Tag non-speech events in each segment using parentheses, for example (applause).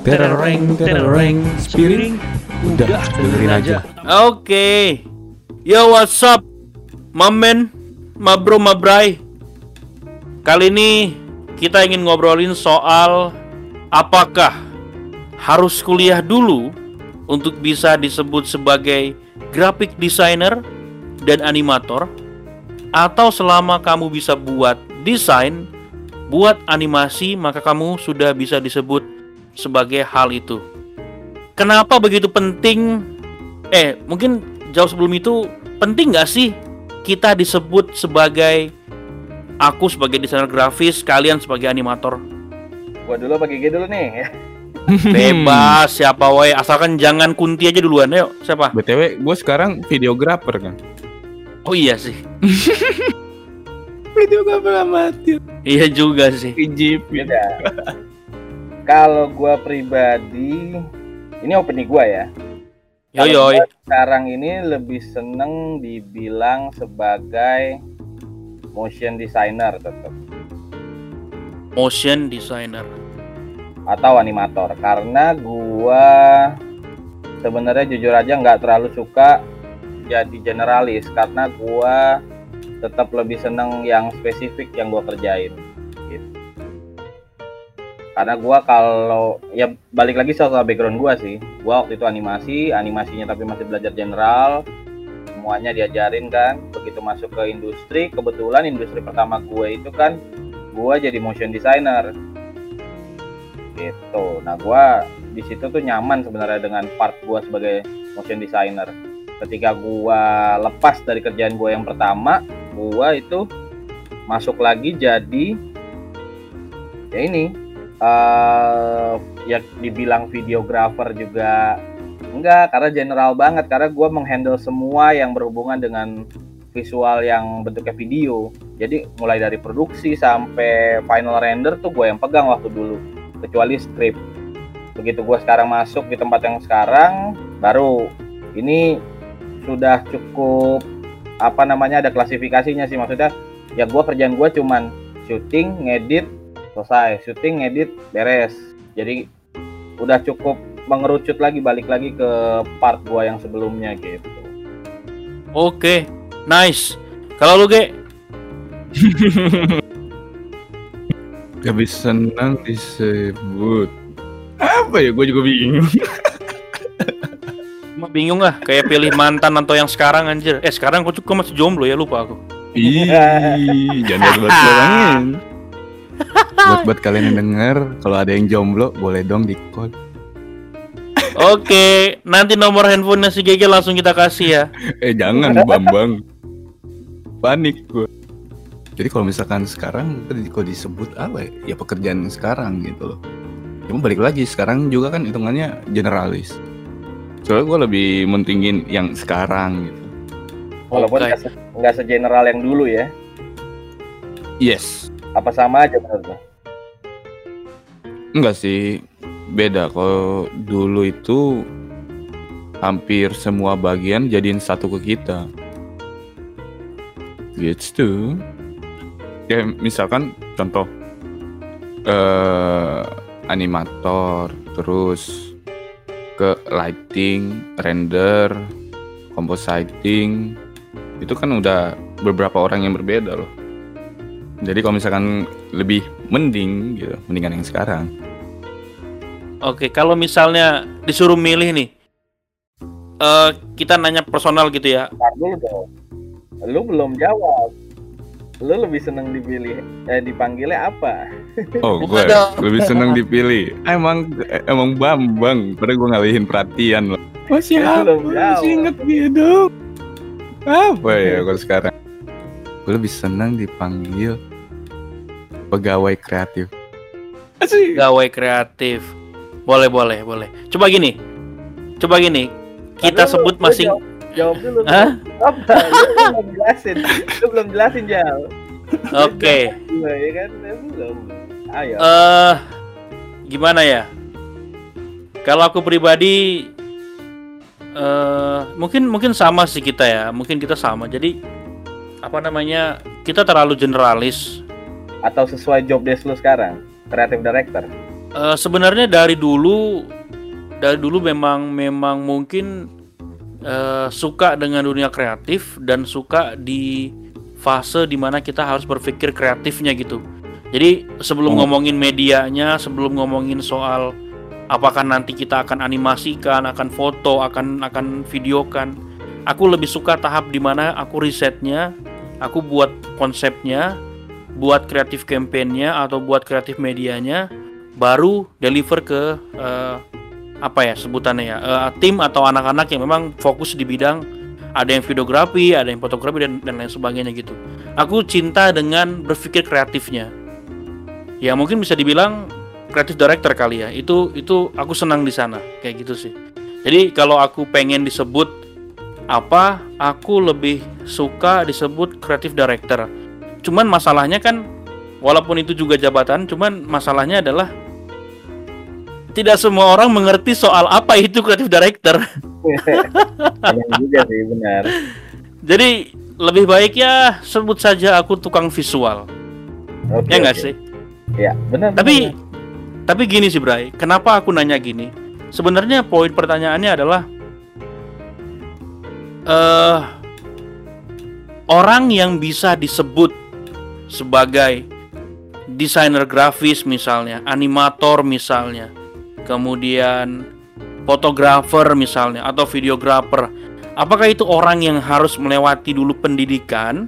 Tereng, tereng, spiring. Udah, dengerin aja. Oke. Yo, what's up? Mamen, mabro, mabrai. Kali ini kita ingin ngobrolin soal apakah harus kuliah dulu untuk bisa disebut sebagai graphic designer dan animator atau selama kamu bisa buat desain, buat animasi maka kamu sudah bisa disebut sebagai hal itu. Kenapa begitu penting? Eh, mungkin jauh sebelum itu penting nggak sih kita disebut sebagai aku sebagai desainer grafis, kalian sebagai animator? Gua dulu apa Gigi dulu nih? (laughs) Bebas siapa wae asalkan jangan kunti aja duluan. Ayo, siapa? BTW, gue sekarang videografer kan. Oh iya sih. (laughs) Videografer amatir. Iya juga sih. Ijip. Beda. Kalau gua pribadi, ini opini gua ya. Yo Kalau yo. gua Sekarang ini lebih seneng dibilang sebagai motion designer tetap Motion designer. atau animator karena gua sebenarnya jujur aja nggak terlalu suka jadi generalis karena gua tetap lebih seneng yang spesifik yang gua kerjain. Karena gua kalau ya balik lagi soal background gua sih. Gua waktu itu animasi animasinya tapi masih belajar general. Semuanya diajarin kan. Begitu masuk ke industri kebetulan industri pertama gue itu kan gua jadi motion designer. Gitu. Nah gua di situ tuh nyaman sebenarnya dengan part gua sebagai motion designer. Ketika gua lepas dari kerjaan gua yang pertama gua itu masuk lagi jadi ya ini eh ya dibilang videografer juga enggak karena general banget. Karena gua menghandle semua yang berhubungan dengan visual yang bentuknya video. Jadi mulai dari produksi sampai final render tuh gue yang pegang waktu dulu. Kecuali script. Begitu gue sekarang masuk di tempat yang sekarang baru. Ini sudah cukup apa namanya ada klasifikasinya sih. Maksudnya ya gue kerjaan gue cuman syuting ngedit selesai syuting ngedit beres jadi udah cukup mengerucut lagi balik lagi ke part gue yang sebelumnya gitu Oke. Nice. Kalau lu, Ge? (laughs) Lebih senang disebut. Apa ya? Gue juga bingung. Emang bingung ah, kayak pilih mantan atau yang sekarang anjir. Eh, sekarang aku juga masih jomblo ya, lupa aku. Ih, jangan (laughs) buat barangin. Buat buat kalian yang denger, kalau ada yang jomblo boleh dong di call. Oke, nanti nomor handphonenya si Gege langsung kita kasih ya. (laughs) Eh jangan Bambang. Panik gue. Jadi kalau misalkan sekarang tadi kalau disebut apa ya? Ya pekerjaan sekarang gitu loh. Cuma balik lagi sekarang juga kan hitungannya generalis. Soalnya gue lebih mentingin yang sekarang gitu. walaupun nggak se- nggak segeneral yang dulu ya Yes. apa sama aja menurut lo Enggak sih, beda. Kalau dulu itu hampir semua bagian jadiin satu ke kita. Gitu. Ya misalkan contoh eh animator, terus ke lighting, render, compositing, itu kan udah beberapa orang yang berbeda loh. Jadi kalau misalkan lebih mending gitu, mendingan yang sekarang. Oke, kalau misalnya disuruh milih nih, eh kita nanya personal gitu ya. Ntar dulu dong lu belum jawab lu lebih seneng dipilih eh dipanggilnya apa (laughs) Oh, gue lebih seneng dipilih. (laughs) Emang emang Bambang, padahal gue ngalihin perhatian loh. Masih Ya, belum Masih inget dong. Apa ya kalau sekarang? Gue lebih seneng dipanggil pegawai kreatif. Asik. Gawai kreatif. Boleh, boleh, boleh. Coba gini. Coba gini. Kita Aduh, sebut masing jawab, jawab dulu Hah? apa lu belum jelasin lu belum jelasin jal Oke. Gua, ya kan Eh, belum ayo Eh gimana ya? Kalau aku pribadi eh mungkin mungkin sama sih kita ya. Mungkin kita sama. Jadi apa namanya? Kita terlalu generalis. Atau sesuai job desk lu sekarang kreatif director Eh, sebenarnya dari dulu dari dulu memang memang mungkin eh, suka dengan dunia kreatif dan suka di fase di mana kita harus berpikir kreatifnya gitu. Jadi sebelum Oh. ngomongin medianya, sebelum ngomongin soal apakah nanti kita akan animasikan, akan foto, akan akan videokan, aku lebih suka tahap di mana aku risetnya, aku buat konsepnya, buat kreatif campaign-nya atau buat kreatif medianya, baru deliver ke eh, apa ya sebutannya ya eh, tim atau anak-anak yang memang fokus di bidang ada yang videografi, ada yang fotografi dan dan lain sebagainya gitu. Aku cinta dengan berpikir kreatifnya. Ya mungkin bisa dibilang kreatif director kali ya. Itu itu aku senang di sana kayak gitu sih. Jadi kalau aku pengen disebut apa, aku lebih suka disebut kreatif director. Cuman masalahnya kan walaupun itu juga jabatan, cuman masalahnya adalah tidak semua orang mengerti soal apa itu kreatif director. Juga sih benar. (laughs) Jadi lebih baik ya sebut saja aku tukang visual. Oke, ya nggak oke. sih? Ya benar. Tapi benar. tapi gini sih Bray, kenapa aku nanya gini? Sebenarnya poin pertanyaannya adalah eh orang yang bisa disebut sebagai desainer grafis misalnya, animator misalnya, kemudian fotografer misalnya atau videografer. Apakah itu orang yang harus melewati dulu pendidikan?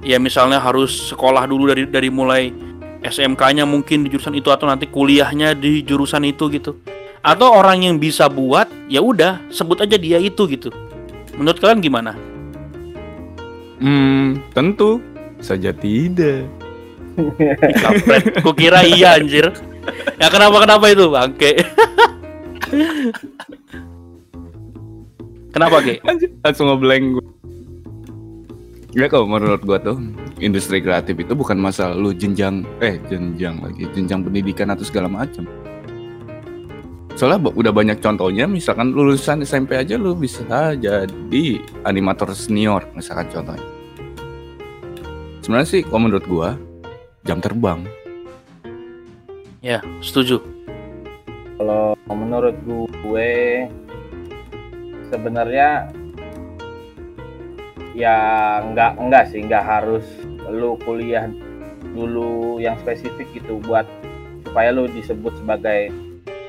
Ya misalnya harus sekolah dulu dari dari mulai SMK-nya mungkin di jurusan itu atau nanti kuliahnya di jurusan itu gitu. Atau orang yang bisa buat, ya udah sebut aja dia itu gitu. Menurut kalian gimana? Hmm, tentu saja tidak. Kampret, kukira iya anjir. Ya kenapa kenapa itu bangke? kenapa Ge? Anjir, langsung ngeblank gue. Ya kalau menurut gua tuh industri kreatif itu bukan masalah lu jenjang eh jenjang lagi jenjang pendidikan atau segala macam. Soalnya udah banyak contohnya misalkan lulusan SMP aja lu bisa jadi animator senior misalkan contohnya. Sebenarnya sih kalau menurut gua jam terbang. Ya, setuju. Kalau menurut gue sebenarnya ya nggak enggak sih nggak harus lu kuliah dulu yang spesifik gitu buat supaya lu disebut sebagai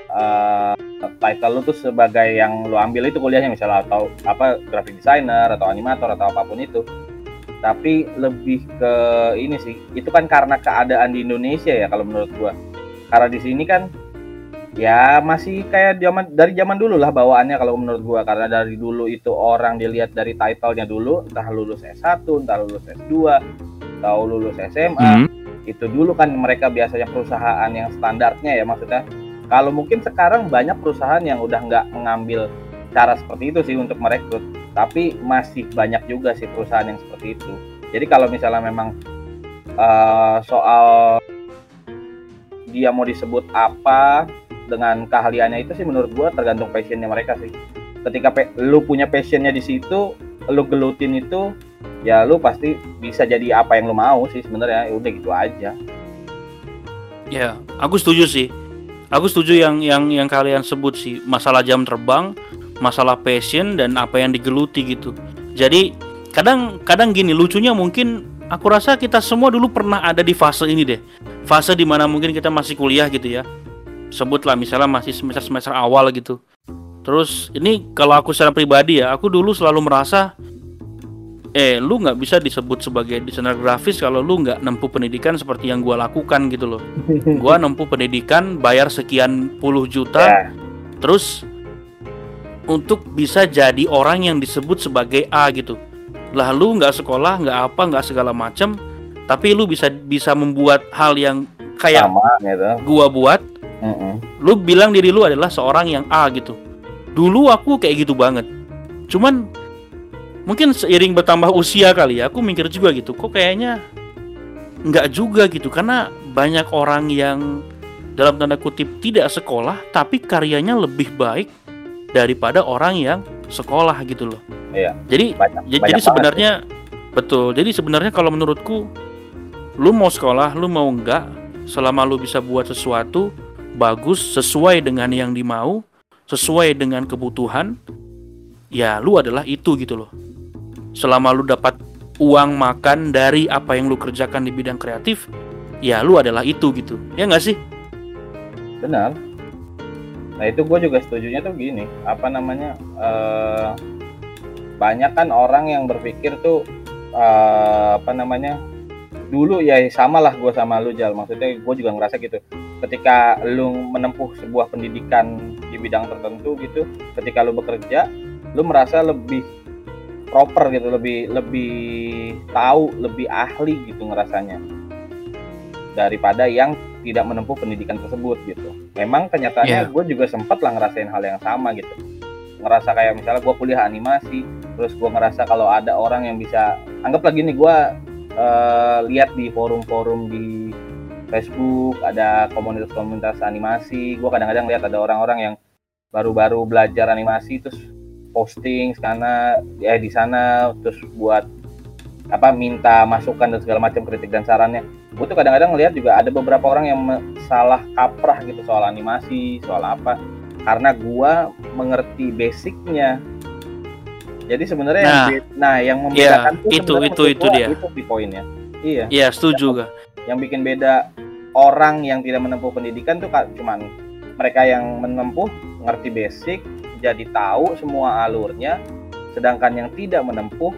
eh, title lu tuh sebagai yang lu ambil itu kuliahnya misalnya atau apa graphic designer atau animator atau apa pun itu tapi lebih ke ini sih itu kan karena keadaan di Indonesia ya kalau menurut gua. Karena di sini kan ya masih kayak zaman dari zaman dulu lah bawaannya kalau menurut gua. Karena dari dulu itu orang dilihat dari titlenya dulu entah lulus S1 entah lulus S2 atau lulus SMA Hmm. itu dulu kan mereka biasanya perusahaan yang standarnya ya maksudnya. Kalau mungkin sekarang banyak perusahaan yang udah nggak mengambil cara seperti itu sih untuk merekrut tapi masih banyak juga sih perusahaan yang seperti itu. Jadi kalau misalnya memang eh, soal dia mau disebut apa dengan keahliannya itu sih menurut gua tergantung passionnya mereka sih. Ketika lu punya passionnya di situ lu gelutin itu ya lu pasti bisa jadi apa yang lu mau sih sebenarnya. Ya udah gitu aja. Ya, aku setuju sih. Aku setuju yang yang yang kalian sebut sih, masalah jam terbang, masalah passion dan apa yang digeluti gitu. Jadi kadang kadang gini lucunya mungkin aku rasa kita semua dulu pernah ada di fase ini deh. Fase di mana mungkin kita masih kuliah gitu ya. Sebutlah misalnya masih semester semester awal gitu. Terus ini kalau aku secara pribadi ya, aku dulu selalu merasa eh lu nggak bisa disebut sebagai desainer grafis kalau lu nggak nempuh pendidikan seperti yang gua lakukan gitu loh (laughs) gua nempuh pendidikan bayar sekian puluh juta ya terus untuk bisa jadi orang yang disebut sebagai A gitu lah lu nggak sekolah nggak apa nggak segala macem tapi lu bisa bisa membuat hal yang kayak sama gitu gua buat Mm-mm. lu bilang diri lu adalah seorang yang A gitu. Dulu aku kayak gitu banget. Cuman mungkin seiring bertambah usia kali ya, aku mikir juga gitu. Kok kayaknya nggak juga gitu karena banyak orang yang dalam tanda kutip tidak sekolah tapi karyanya lebih baik daripada orang yang sekolah gitu loh. Iya. Jadi banyak, banyak jadi sebenarnya betul. Jadi sebenarnya kalau menurutku lu mau sekolah, lu mau enggak, selama lu bisa buat sesuatu, bagus sesuai dengan yang dimau, sesuai dengan kebutuhan, ya lu adalah itu gitu loh. Selama lu dapat uang makan dari apa yang lu kerjakan di bidang kreatif, ya lu adalah itu gitu. Ya nggak sih? benar nah itu gue juga setujunya tuh gini apa namanya eh banyak kan orang yang berpikir tuh eh, apa namanya dulu ya sama lah gue sama lu Jal. Maksudnya gue juga ngerasa gitu. Ketika lu menempuh sebuah pendidikan di bidang tertentu gitu ketika lu bekerja lu merasa lebih proper gitu lebih lebih tahu lebih ahli gitu ngerasanya. Daripada yang tidak menempuh pendidikan tersebut gitu. Memang kenyataannya Iya. gue juga sempat lah ngerasain hal yang sama gitu. Ngerasa kayak misalnya gue kuliah animasi, terus gue ngerasa kalau ada orang yang bisa, anggap lagi nih gue eh, lihat di forum-forum di Facebook ada komunitas-komunitas animasi. Gue kadang-kadang lihat ada orang-orang yang baru-baru belajar animasi terus posting sana ya di sana terus buat apa minta masukan dan segala macam kritik dan sarannya. Gue tuh kadang-kadang ngelihat juga ada beberapa orang yang salah kaprah gitu soal animasi soal apa. Karena gua mengerti basicnya. Jadi sebenarnya Nah, nah yang membedakan tuh itu- itu- itu dia. itu di poinnya. Iya. Iya setuju gak? yang bikin beda orang yang tidak menempuh pendidikan tuh cuman mereka yang menempuh ngerti basic jadi tahu semua alurnya sedangkan yang tidak menempuh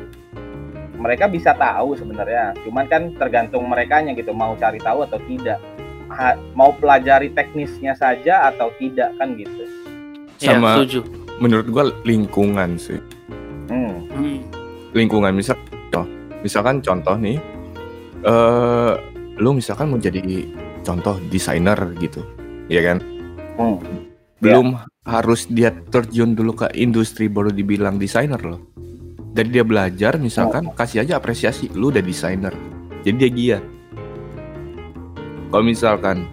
mereka bisa tahu sebenarnya cuman kan tergantung mereka gitu mau cari tahu atau tidak Ha- mau pelajari teknisnya saja atau tidak kan gitu Iya Sama- setuju. Menurut gua lingkungan sih. hmm. Hmm. Lingkungan misal contoh, misalkan contoh nih eh lu misalkan mau jadi contoh desainer gitu. Ya kan? Hmm. Belum harus dia terjun dulu ke industri baru dibilang desainer loh. Dari dia belajar misalkan kasih aja apresiasi lu udah desainer. Jadi dia giat. Kalau misalkan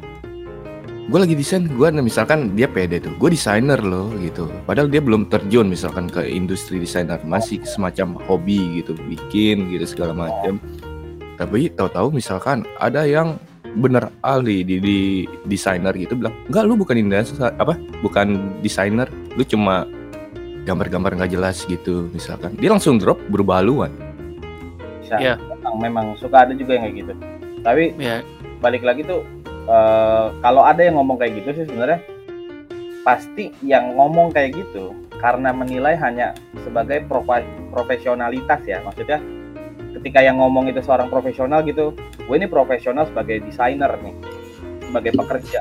gue lagi desain, gue misalkan dia pede tuh, gue desainer loh gitu. Padahal dia belum terjun misalkan ke industri desainer, masih semacam hobi gitu, bikin gitu segala macam. Tapi tahu-tahu misalkan ada yang bener ahli di, di desainer gitu bilang, enggak lu bukan indas apa, bukan desainer, lu cuma gambar-gambar nggak jelas gitu misalkan. Dia langsung drop berubah haluan. bisa Iya. memang, memang suka ada juga yang kayak gitu tapi Ya, balik lagi tuh eh, kalau ada yang ngomong kayak gitu sih sebenarnya pasti yang ngomong kayak gitu karena menilai hanya sebagai profesionalitas ya maksudnya ketika yang ngomong itu seorang profesional gitu gue ini profesional sebagai desainer nih sebagai pekerja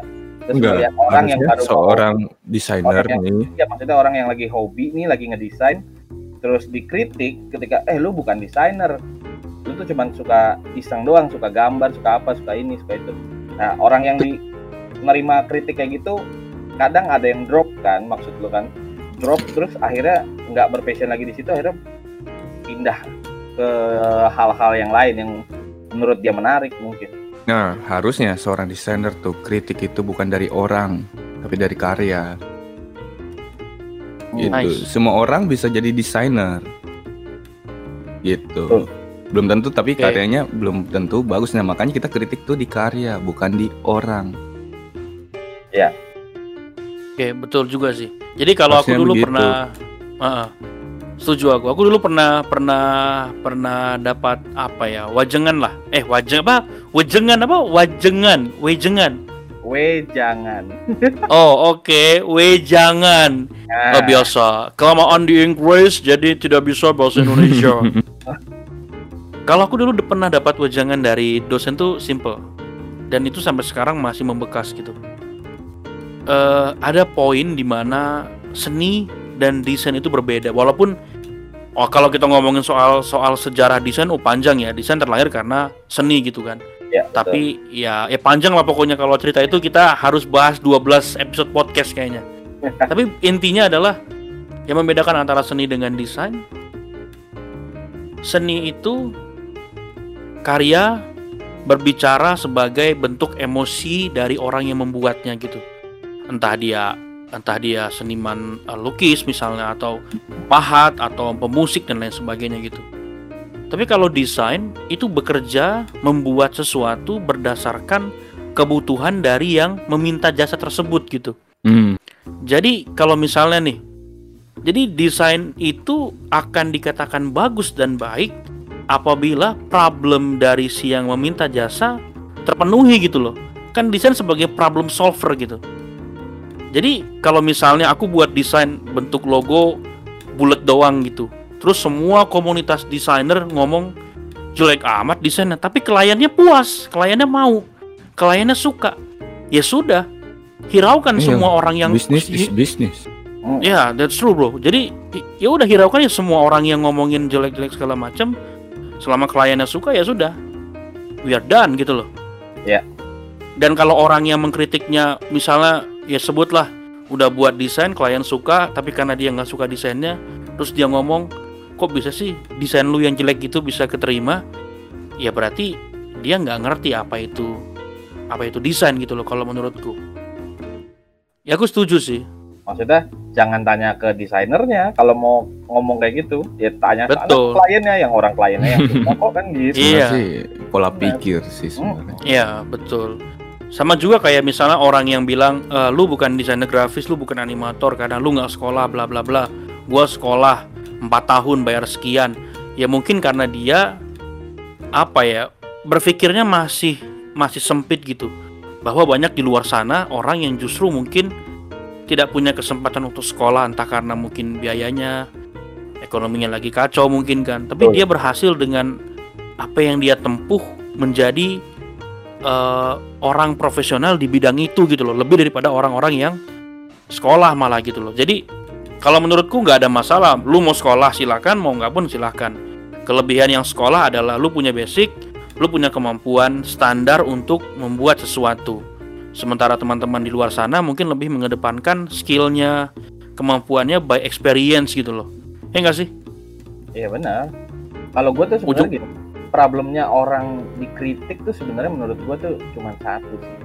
terus Enggak, melihat orang yang baru seorang desainer yang- nih. ya maksudnya orang yang lagi hobi nih lagi ngedesain terus dikritik ketika eh lu bukan desainer. Lu tuh cuman suka iseng doang suka gambar suka apa suka ini suka itu. Nah orang yang di menerima kritik kayak gitu kadang ada yang drop kan maksud lu kan? Drop terus akhirnya nggak berpassion lagi di situ akhirnya pindah ke hal-hal yang lain yang menurut dia menarik mungkin Nah, harusnya seorang desainer tuh kritik itu bukan dari orang, tapi dari karya. Gitu. Nice. Semua orang bisa jadi desainer. Gitu. Betul. Belum tentu tapi Oke. karyanya belum tentu bagus. Nah, makanya kita kritik tuh di karya, bukan di orang. Oke, betul juga sih. Jadi kalau aku dulu begitu. pernah, Heeh. Setuju aku. Aku dulu pernah pernah pernah dapat apa ya wajengan lah. Eh wajeng apa? Wajengan apa? Wajengan, wejengan. we jangan (laughs) Oh oke, wejangan. nah, Oh, biasa. Kelamaan di Inggris jadi tidak bisa bahasa (laughs) Indonesia. (laughs) Kalau aku dulu pernah dapat wejangan dari dosen tuh simple dan itu sampai sekarang masih membekas gitu. Eh, ada poin di mana seni dan desain itu berbeda. Walaupun oh kalau kita ngomongin soal soal sejarah desain, oh panjang ya. Desain terlahir karena seni gitu kan. ya, betul. Tapi ya ya panjang lah pokoknya kalau cerita itu kita harus bahas 12 episode podcast kayaknya. (laughs) Tapi intinya adalah yang membedakan antara seni dengan desain. Seni itu karya berbicara sebagai bentuk emosi dari orang yang membuatnya gitu. Entah dia entah dia seniman eh, lukis misalnya atau pahat atau pemusik dan lain sebagainya gitu. Tapi kalau desain itu bekerja membuat sesuatu berdasarkan kebutuhan dari yang meminta jasa tersebut gitu. Hmm. Jadi kalau misalnya nih, jadi desain itu akan dikatakan bagus dan baik apabila problem dari si yang meminta jasa terpenuhi gitu loh. Kan desain sebagai problem solver gitu. Jadi kalau misalnya aku buat desain bentuk logo bulat doang gitu, terus semua komunitas desainer ngomong jelek amat desainnya, tapi kliennya puas, kliennya mau, kliennya suka, ya sudah, hiraukan Iya, semua orang yang bisnis is bisnis. Ya, that's true, bro. Jadi ya udah hiraukan ya semua orang yang ngomongin jelek-jelek segala macam. Selama kliennya suka ya sudah. We are done gitu loh. Ya. Dan kalau orang yang mengkritiknya misalnya ya sebutlah udah buat desain klien suka tapi karena dia nggak suka desainnya terus dia ngomong kok bisa sih desain lu yang jelek gitu bisa keterima ya berarti dia nggak ngerti apa itu apa itu desain gitu loh kalau menurutku ya aku setuju sih Maksudnya jangan tanya ke desainernya kalau mau ngomong kayak gitu, ya tanya Betul. ke kliennya yang orang kliennya yang (laughs) suka kok kan gitu. Iya. Sih pola pikir sih sebenarnya. Iya betul. Sama juga kayak misalnya orang yang bilang "Eh, lu bukan desainer grafis, lu bukan animator karena lu nggak sekolah bla bla bla. Gua sekolah 4 tahun bayar sekian. Ya mungkin karena dia apa ya berpikirnya masih masih sempit gitu. Bahwa banyak di luar sana orang yang justru mungkin tidak punya kesempatan untuk sekolah entah karena mungkin biayanya ekonominya lagi kacau mungkin kan. Tapi dia berhasil dengan apa yang dia tempuh menjadi eh, orang profesional di bidang itu gitu loh. Lebih daripada orang-orang yang sekolah malah gitu loh. Jadi kalau menurutku nggak ada masalah. Lu mau sekolah silakan mau nggak pun silakan. Kelebihan yang sekolah adalah lu punya basic lu punya kemampuan standar untuk membuat sesuatu. Sementara teman-teman di luar sana mungkin lebih mengedepankan skillnya kemampuannya by experience gitu loh. Ya nggak sih? Iya benar. Kalau gue tuh sebenarnya gini, problemnya orang dikritik tuh sebenarnya menurut gue tuh cuma satu sih.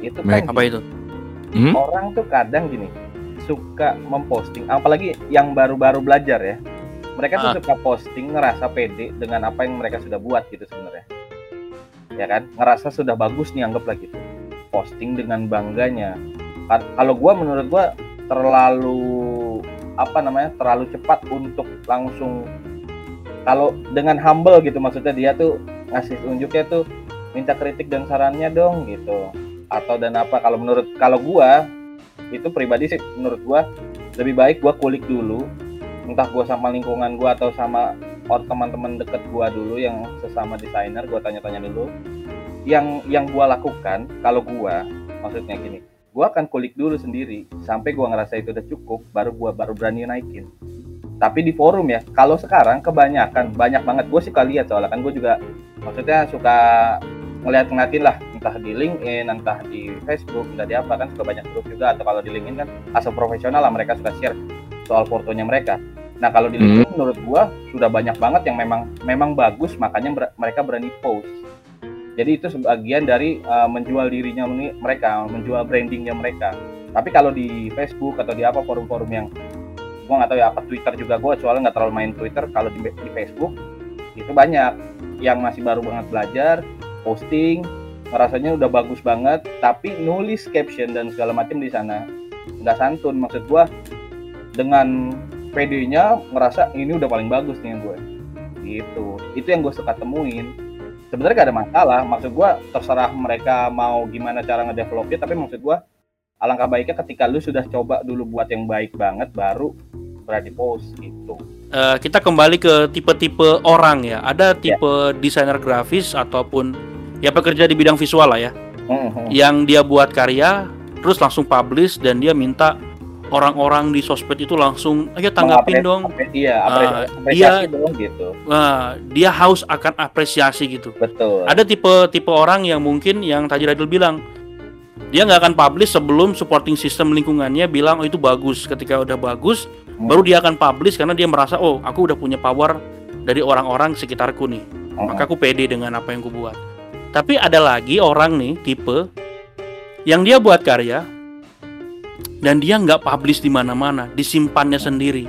Itu kan Baik. apa itu Hmm? orang tuh kadang gini suka memposting, apalagi yang baru-baru belajar ya. Mereka tuh Ah. suka posting ngerasa pede dengan apa yang mereka sudah buat gitu sebenarnya. Ya kan? Ngerasa sudah bagus nih anggaplah gitu. Posting dengan bangganya. Ka- Kalau gua menurut gua terlalu apa namanya? terlalu cepat untuk langsung kalau dengan humble gitu maksudnya dia tuh ngasih tunjuknya tuh minta kritik dan sarannya dong gitu. Atau dan apa kalau menurut kalau gua itu pribadi sih menurut gua lebih baik gua kulik dulu entah gua sama lingkungan gua atau sama or teman-teman deket gua dulu yang sesama desainer gua tanya-tanya dulu. Yang yang gua lakukan kalau gua maksudnya gini gua akan kulik dulu sendiri sampai gua ngerasa itu udah cukup baru gua baru berani naikin tapi di forum ya kalau sekarang kebanyakan banyak banget. Gue suka lihat soalnya kan gue juga maksudnya suka ngeliat ngeliatin lah. Entah di LinkedIn entah di Facebook entah di apa kan suka banyak grup juga. Atau kalau di LinkedIn kan asal profesional lah mereka suka share soal fotonya mereka. Nah kalau di LinkedIn menurut gua sudah banyak banget yang memang memang bagus makanya ber- mereka berani post. Jadi itu sebagian dari uh, menjual dirinya mereka menjual brandingnya mereka. Tapi kalau di Facebook atau di apa forum-forum yang gua nggak tahu ya apa Twitter juga gua soalnya nggak terlalu main Twitter. Kalau di, di Facebook itu banyak yang masih baru banget belajar posting rasanya udah bagus banget. Tapi nulis caption dan segala macam di sana nggak santun. Maksud gua dengan PD-nya ngerasa ini udah paling bagus nih gue. Gitu. Itu yang gue suka temuin. Sebenarnya gak ada masalah. Maksud gua terserah mereka mau gimana cara ngedevelopnya tapi maksud gua alangkah baiknya ketika lu sudah coba dulu buat yang baik banget baru berani post gitu Eh, kita kembali ke tipe-tipe orang ya. Ada tipe desainer grafis ataupun ya pekerja di bidang visual lah ya, Mhm. yang dia buat karya terus langsung publish dan dia minta orang-orang di sosmed itu langsung ayo tanggapin dong. iya apresiasi, apresiasi dong gitu Nah, dia haus akan apresiasi gitu. betul Ada tipe-tipe orang yang mungkin yang tadi Radil bilang dia nggak akan publish sebelum supporting system lingkungannya bilang oh itu bagus. Ketika udah bagus, Hmm. baru dia akan publish karena dia merasa oh aku udah punya power dari orang-orang sekitarku nih. Mhm. Maka aku pede dengan apa yang ku buat. Tapi ada lagi orang nih tipe yang dia buat karya dan dia nggak publish di mana-mana, disimpannya sendiri.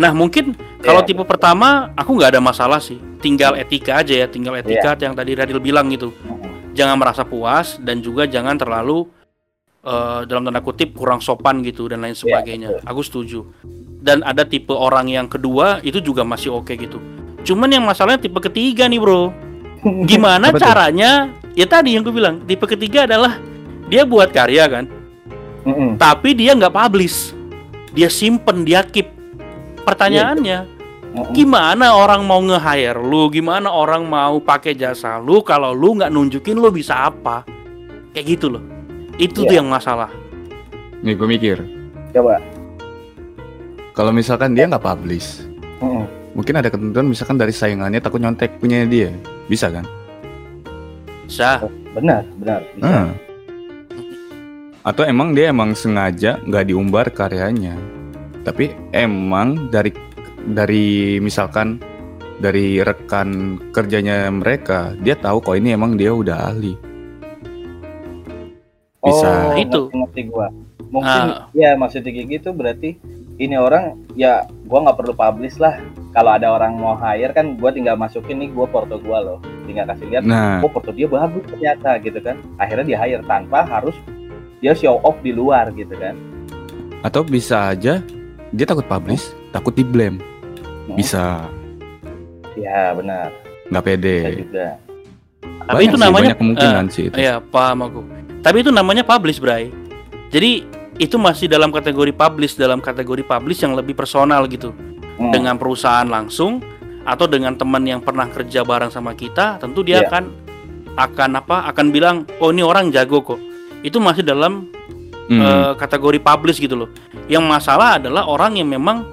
Nah mungkin kalau Iya. tipe pertama aku nggak ada masalah sih, tinggal etika aja ya, tinggal etika yang tadi Radil bilang gitu. Jangan merasa puas dan juga jangan terlalu eh, dalam tanda kutip kurang sopan gitu dan lain sebagainya. Aku setuju. Dan ada tipe orang yang kedua itu juga masih oke gitu. Cuman yang masalahnya tipe ketiga nih bro. (laughs) Gimana caranya? Ya tadi yang gue bilang tipe ketiga adalah dia buat karya kan, Mm-mm. tapi dia nggak publish. Dia simpen, dia keep. Pertanyaannya, Mm-mm. Gimana orang mau nge-hire lu? Gimana orang mau pakai jasa lu kalau lu nggak nunjukin lu bisa apa? Kayak gitu loh. Itu tuh Iya. yang masalah. Nih gue mikir, Coba. kalau misalkan dia nggak publish, Mm-mm. mungkin ada ketentuan misalkan dari saingannya takut nyontek punya dia, bisa kan? Bisa. Benar, benar. Bisa. Hmm. Atau emang dia emang sengaja nggak diumbar karyanya, tapi emang dari dari misalkan dari rekan kerjanya mereka dia tahu kok ini emang dia udah ahli. Bisa. Oh, Itu. ngerti, gua. Mungkin Ah. ya maksudnya kayak gitu berarti ini orang ya gua nggak perlu publish lah. Kalau ada orang mau hire kan gua tinggal masukin nih gua porto gua loh. Tinggal kasih lihat Nah, oh porto dia bagus ternyata gitu kan. Akhirnya dia hire tanpa harus dia show off di luar gitu kan. atau bisa aja dia takut publish, takut di blame. Hmm. Bisa Ya benar. nggak pede. Bisa juga. Tapi Banyak itu sih, namanya banyak kemungkinan sih itu. Iya, paham aku. Tapi itu namanya publish, Bray. Jadi itu masih dalam kategori publish, dalam kategori publish yang lebih personal gitu. Hmm. Dengan perusahaan langsung atau dengan teman yang pernah kerja bareng sama kita, tentu dia Iya. akan akan apa? Akan bilang, "Oh, ini orang jago kok." Itu masih dalam Hmm. eh, kategori publish gitu loh. Yang masalah adalah orang yang memang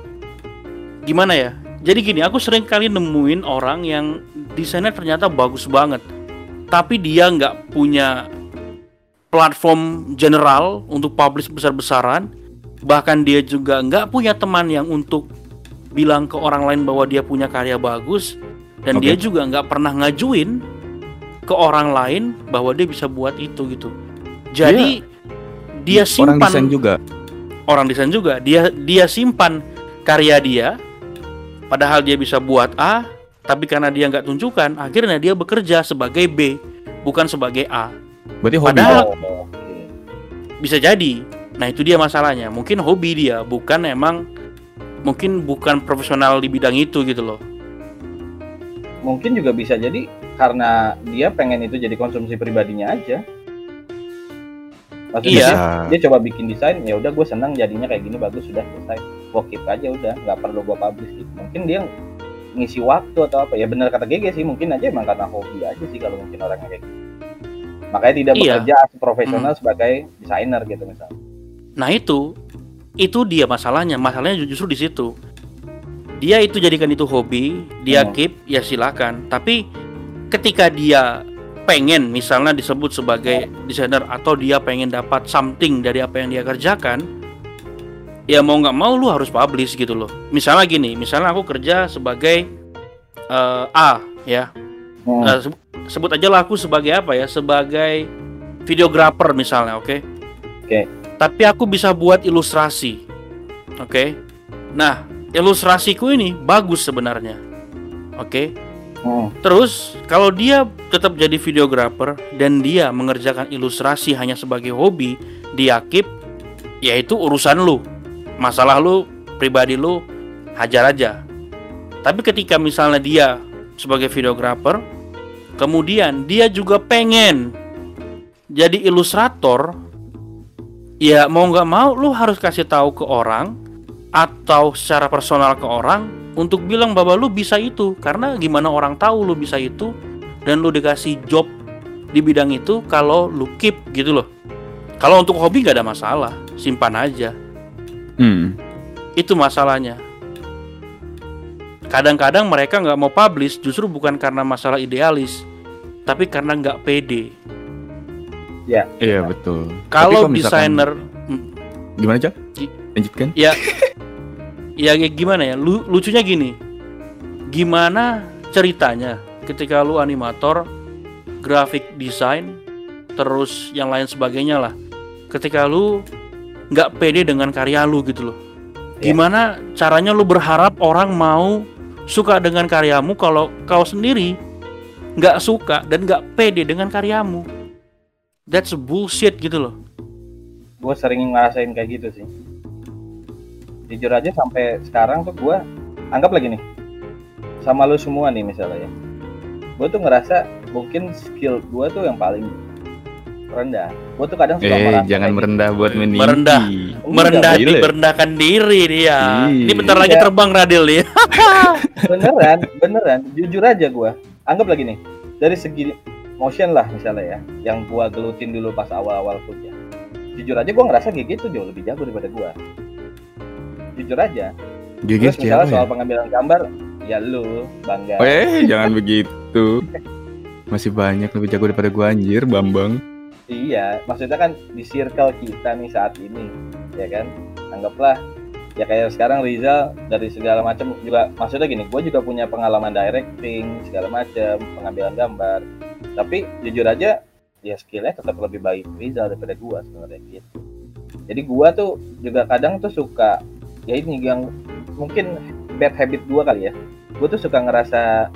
gimana ya? Jadi gini, aku sering kali nemuin orang yang desainnya ternyata bagus banget, tapi dia nggak punya platform general untuk publish besar-besaran. Bahkan dia juga nggak punya teman yang untuk bilang ke orang lain bahwa dia punya karya bagus, dan Oke. dia juga nggak pernah ngajuin ke orang lain bahwa dia bisa buat itu gitu. Jadi dia orang simpan desain juga. orang desain juga dia dia simpan karya dia padahal dia bisa buat A tapi karena dia nggak tunjukkan akhirnya dia bekerja sebagai B bukan sebagai A Berarti hobi. Padahal- Oh, bisa jadi nah itu dia masalahnya mungkin hobi dia bukan emang mungkin bukan profesional di bidang itu gitu loh Mungkin juga bisa jadi karena dia pengen itu jadi konsumsi pribadinya aja. Maksudnya Iya. dia, dia coba bikin desain, ya udah gue senang jadinya kayak gini bagus sudah selesai. Gue keep aja udah, nggak perlu gue publish gitu. Mungkin dia ngisi waktu atau apa ya benar kata GG sih mungkin aja emang karena hobi aja sih kalau mungkin orangnya kayak gitu. Makanya tidak Iya. bekerja profesional sebagai desainer gitu misalnya. Nah itu, itu dia masalahnya. Masalahnya ju- justru di situ. Dia itu jadikan itu hobi, dia Hmm. keep, ya silakan. Tapi ketika dia pengen, misalnya disebut sebagai desainer atau dia pengen dapat something dari apa yang dia kerjakan, ya mau nggak mau lu harus publish gitu loh. Misalnya gini, misalnya aku kerja sebagai eh, A, ya, Hmm. Nah, sebut, sebut aja lah aku sebagai apa ya? Sebagai videografer misalnya, oke? Oke. Tapi aku bisa buat ilustrasi, oke? Nah, ilustrasiku ini bagus sebenarnya, oke? Hmm. Terus kalau dia tetap jadi videografer dan dia mengerjakan ilustrasi hanya sebagai hobi, dia keep, ya itu urusan lu. Masalah lu pribadi lu hajar aja. Tapi ketika misalnya dia sebagai videografer, kemudian dia juga pengen jadi ilustrator, ya mau nggak mau lu harus kasih tahu ke orang atau secara personal ke orang untuk bilang bahwa lu bisa itu karena gimana orang tahu lu bisa itu dan lu dikasih job di bidang itu kalau lu keep gitu loh kalau untuk hobi nggak ada masalah simpan aja Hmm. itu masalahnya kadang-kadang mereka nggak mau publish justru bukan karena masalah idealis tapi karena nggak pede Iya betul. Kalau misalkan- desainer gimana cak? Lanjutkan. ya (laughs) ya kayak gimana ya? Lu, lucunya gini. Gimana ceritanya ketika lu animator grafik desain terus yang lain sebagainya lah. Ketika lu nggak pede dengan karya lu gitu loh. Ya. gimana caranya lu berharap orang mau suka dengan karyamu kalau kau sendiri nggak suka dan nggak pede dengan karyamu? That's bullshit gitu loh. Gue sering ngerasain kayak gitu sih jujur aja sampai sekarang tuh gue anggap lagi nih sama lu semua nih misalnya ya gue tuh ngerasa mungkin skill gue tuh yang paling rendah gue tuh kadang suka Eh, jangan gitu. merendah buat meninggi. Merendah. merendah gila. merendahkan diri dia Iya. ini bentar lagi Iya. terbang Radil nih (laughs) beneran beneran jujur aja gue anggap lagi nih dari segi motion lah misalnya ya yang gue gelutin dulu pas awal-awal kuliah jujur aja gue ngerasa kayak gitu jauh lebih jago daripada gue jujur aja Gigi terus misalnya soal ya? pengambilan gambar ya lu bangga Oh, eh, jangan begitu. Masih banyak lebih jago daripada gua anjir, Bambang. iya maksudnya kan di circle kita nih saat ini ya kan anggaplah ya kayak sekarang Rizal dari segala macam juga maksudnya gini gue juga punya pengalaman directing segala macam pengambilan gambar tapi jujur aja ya skillnya tetap lebih baik Rizal daripada gue sebenarnya gitu jadi gue tuh juga kadang tuh suka ya ini yang mungkin bad habit gue kali ya. Gue tuh suka ngerasa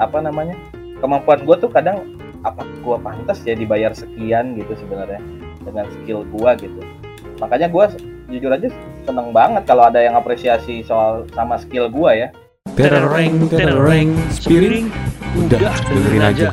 apa namanya kemampuan gue tuh kadang apa gue pantas ya dibayar sekian gitu sebenarnya dengan skill gue gitu. Makanya gue jujur aja seneng banget kalau ada yang apresiasi soal sama skill gue ya. Tereng tereng spiring udah dengerin aja